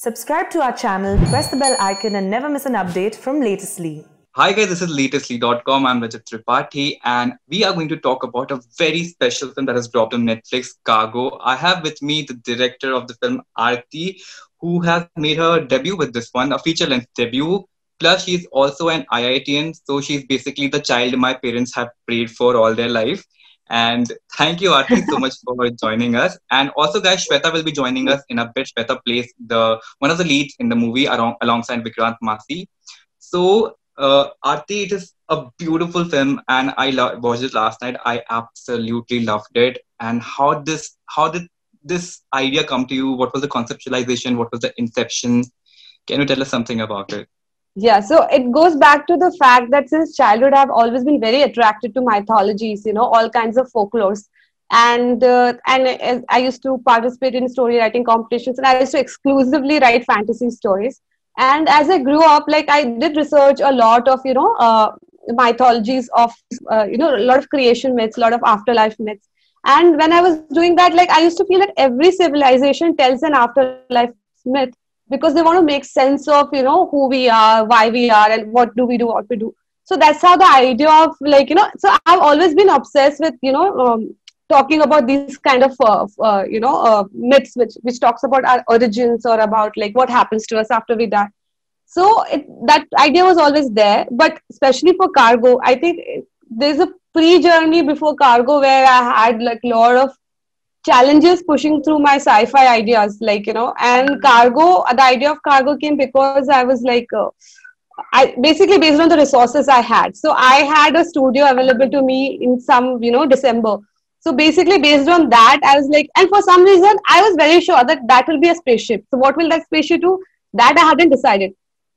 Subscribe to our channel, press the bell icon, and never miss an update from Latestly. Hi guys, this is latestly.com. I'm Rajat Tripathi, and we are going to talk about a very special film that has dropped on Netflix, Cargo. I have with me the director of the film, Arati, who has made her debut with this one, a feature-length debut. Plus, she's also an IITian, so she's basically the child my parents have prayed for all their life. And thank you, Arati, so much for joining us. And also, guys, Shweta will be joining us in a bit. Shweta plays the one of the leads in the movie along, alongside Vikrant Massey. So, uh, Arati, it is a beautiful film, and I lo- watched it last night. I absolutely loved it. And how this, how did this idea come to you? What was the conceptualization? What was the inception? Can you tell us something about it? Yeah so it goes back to the fact that since childhood i've always been very attracted to mythologies you know all kinds of folklores. And uh, and i used to participate in story writing competitions and i used to exclusively write fantasy stories. And as i grew up like i did research a lot of you know uh, mythologies of uh, you know a lot of creation myths a lot of afterlife myths. And when i was doing that like i used to feel that every civilization tells an afterlife myth because they want to make sense of you know who we are why we are and what do we do what we do. So that's how the idea of like you know so i've always been obsessed with you know um, talking about these kind of uh, uh, you know uh, myths which which talks about our origins or about like what happens to us after we die. So it, that idea was always there but especially for cargo i think there's a pre journey before cargo where i had like a lot of challenges pushing through my sci-fi ideas like you know and cargo the idea of cargo came because i was like uh, i basically based on the resources i had. So i had a studio available to me in some you know december. So basically based on that i was like and for some reason i was very sure that that will be a spaceship. So what will that spaceship do? That i hadn't decided.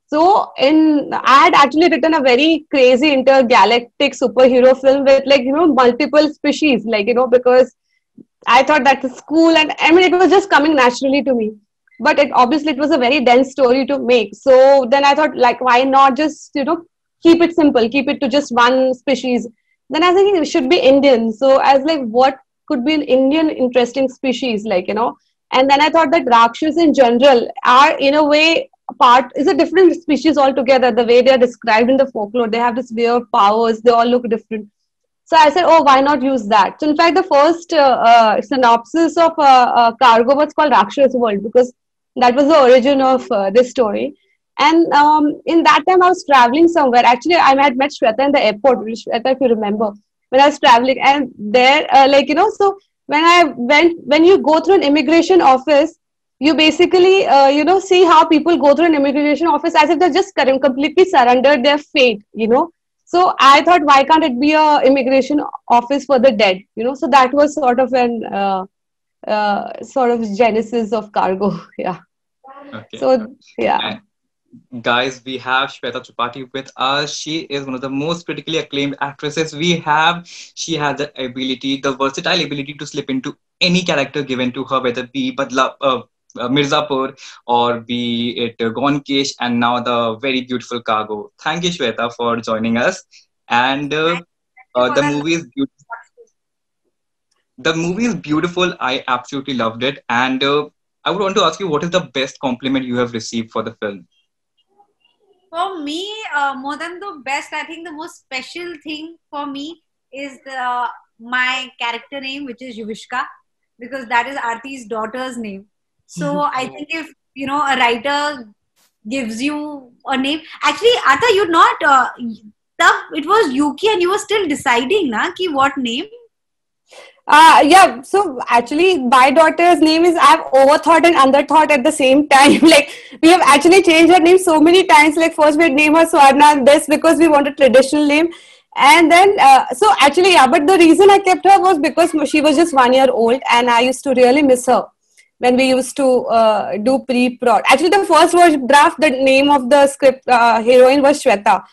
So in i had actually written a very crazy intergalactic superhero film with like you know multiple species like you know because I thought that was cool, and I mean, it was just coming naturally to me. But it obviously it was a very dense story to make. So then I thought, like, why not just you know keep it simple, keep it to just one species? Then I was thinking it should be Indian. So I was like, what could be an Indian interesting species, like you know? And then I thought that Rakshas in general are in a way part is a different species altogether. The way they are described in the folklore, they have this weird powers. They all look different. So I said, oh, why not use that? So in fact, the first uh, uh, synopsis of uh, uh Cargo was called Rakshas World because that was the origin of uh, this story. And um, in that time, I was traveling somewhere. Actually, I had met Shweta in the airport, Shweta, if you remember, when I was traveling. And there, uh, like, you know, so when I went, when you go through an immigration office, you basically, you know, see how people go through an immigration office as if they're just completely surrendered their fate, you know so I thought, why can't it be a immigration office for the dead? You know, so that was sort of an uh, uh, sort of genesis of cargo. yeah. Okay. So yeah. Guys, we have Shweta Tripathi with us. She is one of the most critically acclaimed actresses we have. She has the ability, the versatile ability to slip into any character given to her, whether it be Badla, uh, uh, Mirzapur or be it uh, Gone Kesh and now the very beautiful Cargo. Thank you, Shweta, for joining us. And uh, uh, the movie is beautiful. The movie is beautiful. I absolutely loved it. And uh, I would want to ask you, what is the best compliment you have received for the film? For me, uh, more than the best, I think the most special thing for me is the my character name, which is Yuvishka, because that is Arati's daughter's name. So mm-hmm. I think if you know a writer gives you a name, actually, Artha, you're not. Uh, it was Yuki, and you were still deciding, na, ki what name. Uh, yeah, so actually, my daughter's name is I've overthought and underthought at the same time. like, we have actually changed her name so many times. Like, first we name her Swarna, this because we want a traditional name. And then, uh, so actually, yeah, but the reason I kept her was because she was just one year old and I used to really miss her when we used to uh, do pre-prod. Actually, the first draft, the name of the script uh, heroine was Shweta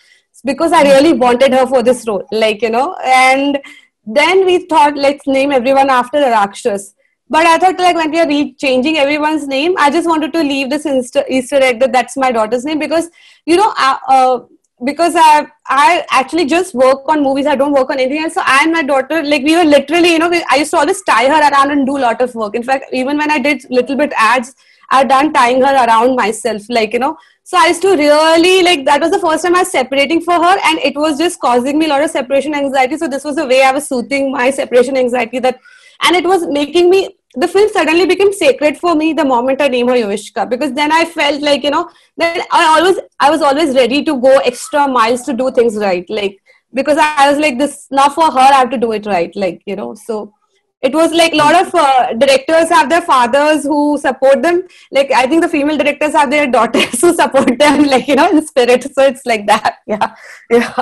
because I really wanted her for this role, like you know. And then we thought, let's name everyone after the Rakshas. But I thought, like when we are re- changing everyone's name, I just wanted to leave this Easter egg that that's my daughter's name because you know. Uh, uh because I I actually just work on movies. I don't work on anything else. So I and my daughter, like we were literally, you know, I used to always tie her around and do a lot of work. In fact, even when I did little bit ads, I've done tying her around myself, like, you know. So I used to really, like, that was the first time I was separating for her, and it was just causing me a lot of separation anxiety. So this was the way I was soothing my separation anxiety that, and it was making me, the film suddenly became sacred for me the moment I named her Yuvishka, because then I felt like, you know, then I always, I was always ready to go extra miles to do things right. Like, because I was like, this, now for her, I have to do it right. Like, you know, so it was like a lot of uh, directors have their fathers who support them like i think the female directors have their daughters who support them like you know in spirit so it's like that yeah yeah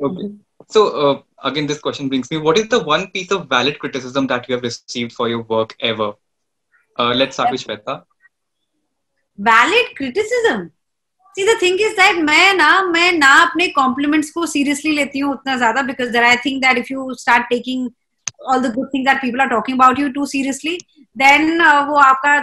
okay so uh, again this question brings me what is the one piece of valid criticism that you have received for your work ever uh, let's start with Shweta. valid criticism see the thing is that मैं ना मैं ना अपने compliments को seriously लेती हूँ उतना ज़्यादा because that I think that if you start taking all the good things that people are talking about you too seriously then uh, वो आपका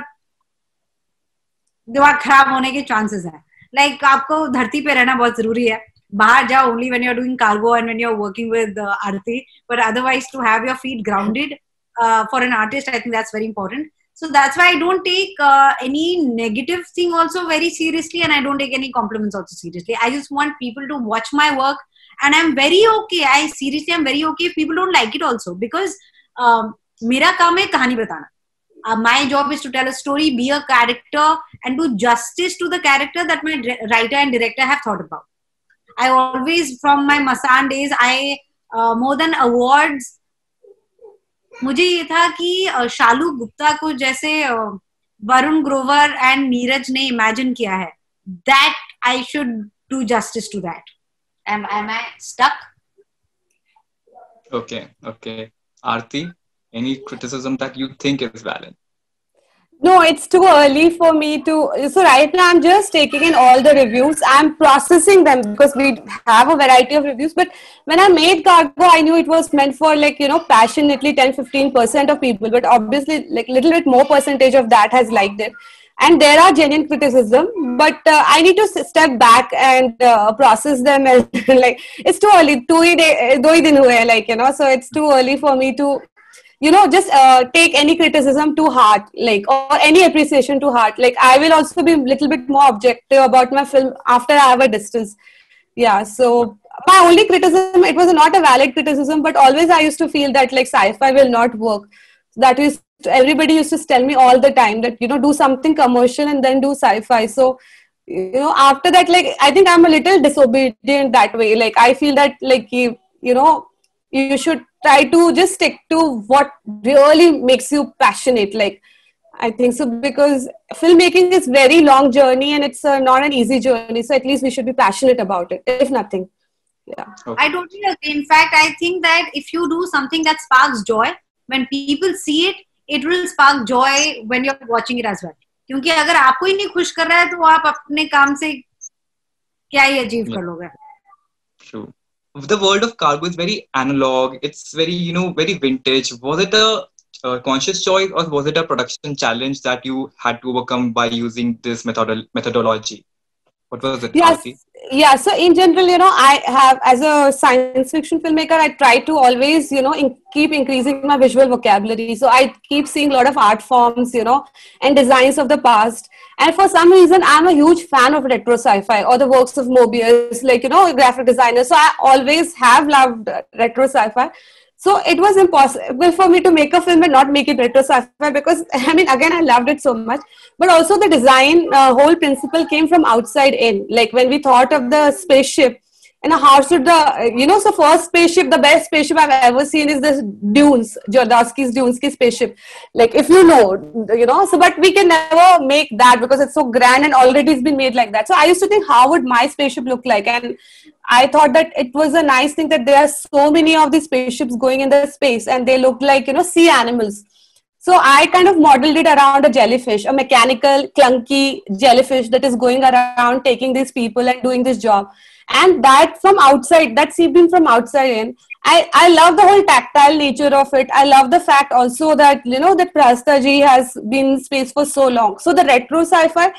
दिमाग खराब होने के चांसेस है लाइक like, आपको धरती पे रहना बहुत ज़रूरी है bahar ja only when you're doing cargo and when you're working with uh, Arati but otherwise to have your feet grounded uh, for an artist i think that's very important. So that's why i don't take uh, any negative thing also very seriously and i don't take any compliments also seriously. I just want people to watch my work and i'm very okay. I seriously i'm very okay if people don't like it also. Because um, मेरा काम है कहानी बताना। Uh, my job is to tell a story, be a character, and do justice to the character that my writer and director have thought about. i always from my masan days i uh, more than awards मुझे ये था कि uh, शालू गुप्ता को जैसे uh, Varun Grover and Neeraj ने imagine किया है। That I should do justice to that um um I stuck okay okay Aarti any criticism that you think is valid No, it's too early for me to. So right now, I'm just taking in all the reviews. I'm processing them because we have a variety of reviews. But when I made Cargo, I knew it was meant for like you know passionately 10, 15 percent of people. But obviously, like a little bit more percentage of that has liked it and there are genuine criticism but uh, i need to step back and uh, process them and like it's too early two do din hue like you know so it's too early for me to you know just uh, take any criticism to heart like or any appreciation to heart. Like i will also be a little bit more objective about my film after i have a distance. Yeah so my only criticism it was not a valid criticism but always i used to feel that like sci-fi will not work. That is everybody used to tell me all the time that you know do something commercial and then do sci-fi. So you know after that like i think i'm a little disobedient that way. Like i feel that like you you know you should try to just stick to what really makes you passionate like i think so because filmmaking is very long journey and it's uh, not an easy journey so at least we should be passionate about it if nothing yeah okay. i totally agree in fact i think that if you do something that sparks joy when people see it it will spark Joy when you are watching it as well क्योंकि अगर आपको ही नहीं खुश कर रहा है तो आप अपने काम से क्या ही अचीव कर लोगे True. The world of cargo is very analog. It's very, you know, very vintage. Was it a, conscious choice or was it a production challenge that you had to overcome by using this methodol- methodology? What was it? Yes. Yeah. So in general, you know, I have as a science fiction filmmaker, I try to always, you know, in, keep increasing my visual vocabulary. So I keep seeing a lot of art forms, you know, and designs of the past. And for some reason, I'm a huge fan of retro sci-fi or the works of Moebius like you know, graphic designer. So I always have loved retro sci-fi. So it was impossible for me to make a film and not make it retro sci-fi because I mean, again, I loved it so much. But also the design uh, whole principle came from outside in. Like when we thought of the spaceship, and how should the you know so first spaceship the best spaceship i've ever seen is this dunes jodorowsky's dunes spaceship. Like if you know you know so but we can never make that because it's so grand and already it's been made like that. So i used to think how would my spaceship look like? And i thought that it was a nice thing that there are so many of these spaceships going in the space and they look like you know sea animals. So I kind of modeled it around a jellyfish, a mechanical, clunky jellyfish that is going around taking these people and doing this job and that from outside that seeped in from outside in I, I love the whole tactile nature of it. I love the fact also that you know that Prahastaji has been in space for so long. So the retro sci-fi,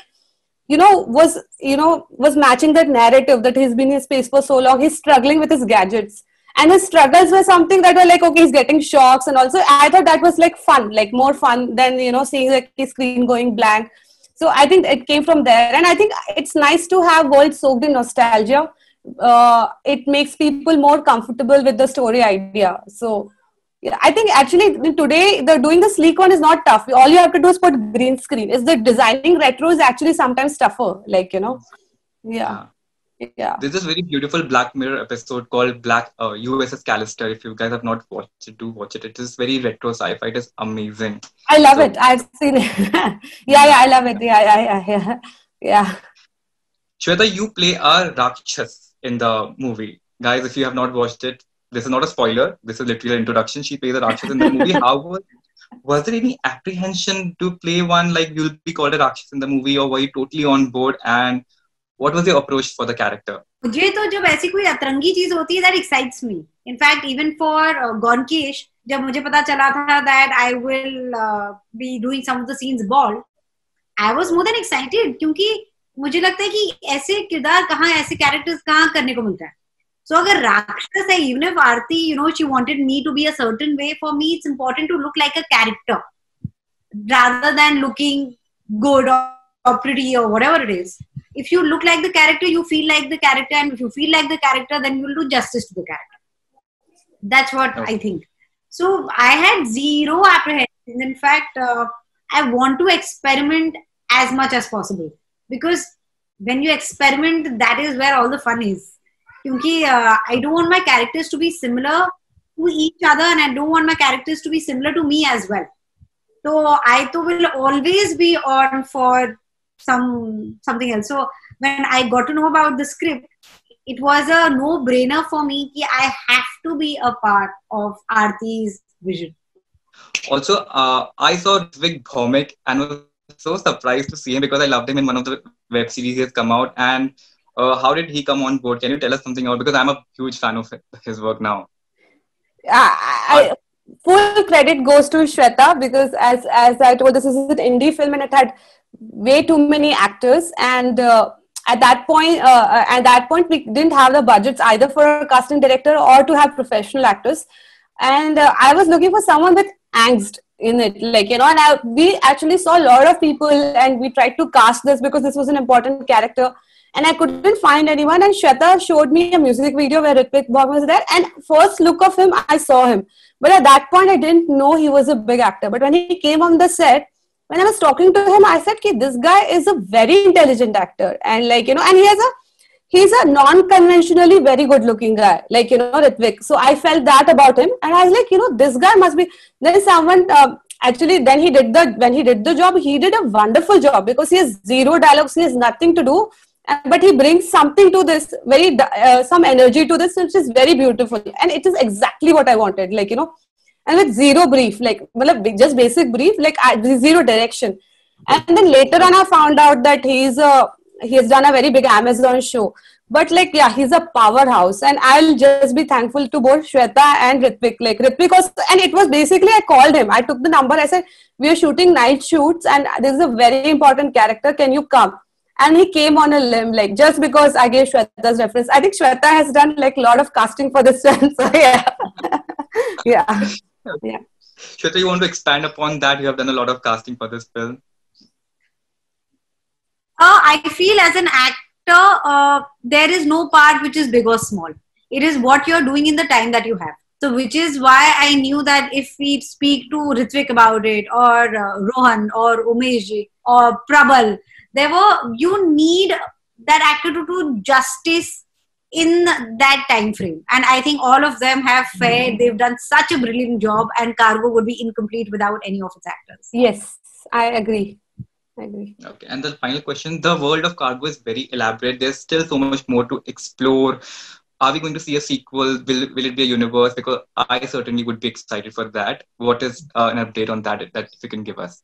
you know, was you know was matching that narrative that he's been in space for so long. He's struggling with his gadgets, and his struggles were something that were like okay, he's getting shocks, and also I thought that was like fun, like more fun than you know seeing like his screen going blank So I think it came from there, and I think it's nice to have world soaked in nostalgia. Uh, it makes people more comfortable with the story idea. So I think actually today the doing the sleek one is not tough. All you have to do is put green screen. Is the designing retro is actually sometimes tougher. Like you know, yeah. Yeah. There's this very beautiful black mirror episode called black uh, uss callister. If you guys have not watched it do watch it. It is very retro sci-fi. It is amazing. I love so, it. I've seen it. Yeah yeah i love it. Yeah yeah yeah yeah, yeah. Shweta, you play a Rakshas in the movie. Guys, if you have not watched it, this is not a spoiler. This is literally an introduction. She plays a Rakshas in the movie. How was, was there any apprehension to play one like you'll be called a Rakshas in the movie, or were you totally on board? And what was your approach for the character मुझे तो जब ऐसी कोई अतरंगी चीज होती है that excites me in fact even for गॉनकेश जब मुझे पता चला था that I will be doing some of the scenes ball I was more than excited क्योंकि मुझे लगता है कि ऐसे किरदार कहाँ ऐसे कैरेक्टर्स कहाँ करने को मिलता है सो so, अगर राक्षस है even if Aarti you know she wanted me to be a certain way for me it's important to look like a character rather than looking good or, or pretty or whatever it is if you look like the character you feel like the character and if you feel like the character then you'll do justice to the character that's what okay. i think so i had zero apprehension in fact uh, i want to experiment as much as possible because when you experiment that is where all the fun is because uh, i don't want my characters to be similar to each other and i don't want my characters to be similar to me as well so i too will always be on for some something else. So when I got to know about the script, it was a no-brainer for me that I have to be a part of Arati's vision. Also, uh, I saw Ritwik Bhowmik and was so surprised to see him because I loved him in one of the web series he has come out. And uh, how did he come on board? Can you tell us something about? Because I'm a huge fan of his work now. I, I, full credit goes to Shweta because as as I told, this is an indie film and it had way too many actors and uh, at that point uh, uh, at that point we didn't have the budgets either for a casting director or to have professional actors and uh, i was looking for someone with angst in it like you know and I, we actually saw a lot of people and we tried to cast this because this was an important character and I couldn't find anyone. And Shweta showed me a music video where Ritwik Bhowmik was there. And first look of him, I saw him. But at that point, I didn't know he was a big actor. But when he came on the set, when I was talking to him, I said, "Ki this guy is a very intelligent actor, and like you know, and he has a he's a non-conventionally very good-looking guy, like you know, Ritwik. So I felt that about him, and I was like, you know, this guy must be. Then someone uh, actually, then he did the when he did the job, he did a wonderful job because he has zero dialogues, he has nothing to do, but he brings something to this, very uh, some energy to this, which is very beautiful, and it is exactly what I wanted. Like you know, and with zero brief like just basic brief like zero direction and then later on i found out that he's a he has done a very big amazon show. But like yeah he's a powerhouse. And i'll just be thankful to both shweta and ritwik like ritwik was and it was basically i called him. I took the number. I said we are shooting night shoots and this is a very important character. Can you come? And he came on a limb like just because i gave shweta's reference. I think shweta has done like a lot of casting for this film so yeah. Yeah. Yeah. Shweta, you want to expand upon that? You have done a lot of casting for this film. Uh, I feel as an actor, uh, there is no part which is big or small. It is what you're doing in the time that you have. So, which is why I knew that if we speak to Ritwik about it, or uh, Rohan, or Umesh, or Prabal, there were you need that actor to do justice in that time frame and i think all of them have fared mm-hmm. they've done such a brilliant job and cargo would be incomplete without any of its actors yes i agree Agree. Okay, and the final question: The world of Cargo is very elaborate. There's still so much more to explore. Are we going to see a sequel? Will Will it be a universe? Because I certainly would be excited for that. What is uh, an update on that? That you can give us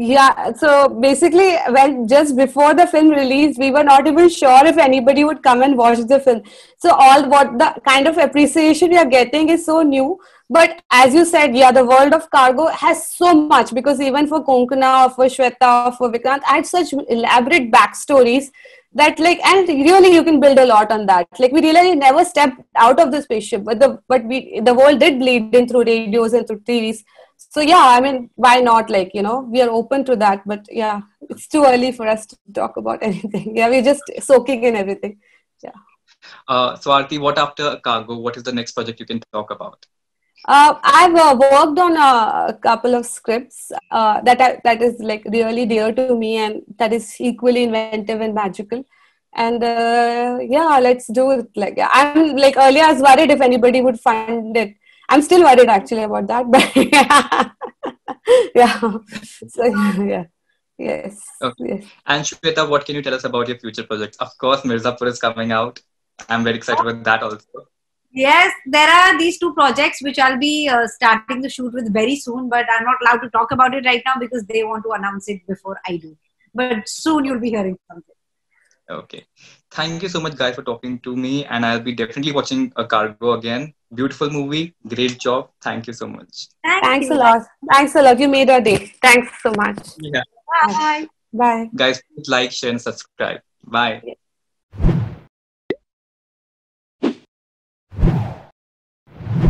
yeah so basically when just before the film release we were not even sure if anybody would come and watch the film. So all what the kind of appreciation we are getting is so new. But as you said yeah the world of cargo has so much because even for konkona for shweta for vikrant i had such elaborate backstories that like and really you can build a lot on that. Like we really never stepped out of the spaceship but the but we the world did bleed in through radios and through tvs so yeah i mean why not? Like you know we are open to that but yeah it's too early for us to talk about anything. Yeah we're just soaking in everything. Yeah. Uh, so Arati, what after cargo? What is the next project you can talk about? Uh, I've uh, worked on a couple of scripts uh, that I, that is like really dear to me and that is equally inventive and magical. And uh, yeah, let's do it. Like I'm like earlier, I was worried if anybody would find it I'm still worried actually about that, but yeah, yeah. So yeah. Yes. Okay. yes. And Shweta, what can you tell us about your future projects? Of course, Mirzapur is coming out. I'm very excited about that also. Yes, there are these two projects which I'll be uh, starting the shoot with very soon, but I'm not allowed to talk about it right now because they want to announce it before I do. But soon you'll be hearing something. Okay. Thank you so much, guys, for talking to me. And I'll be definitely watching a cargo again. Beautiful movie. Great job. Thank you so much. Thank Thanks you. a lot. Thanks a lot. You made our day. Thanks so much. Yeah. Bye. Bye. Guys, please like, share, and subscribe. Bye.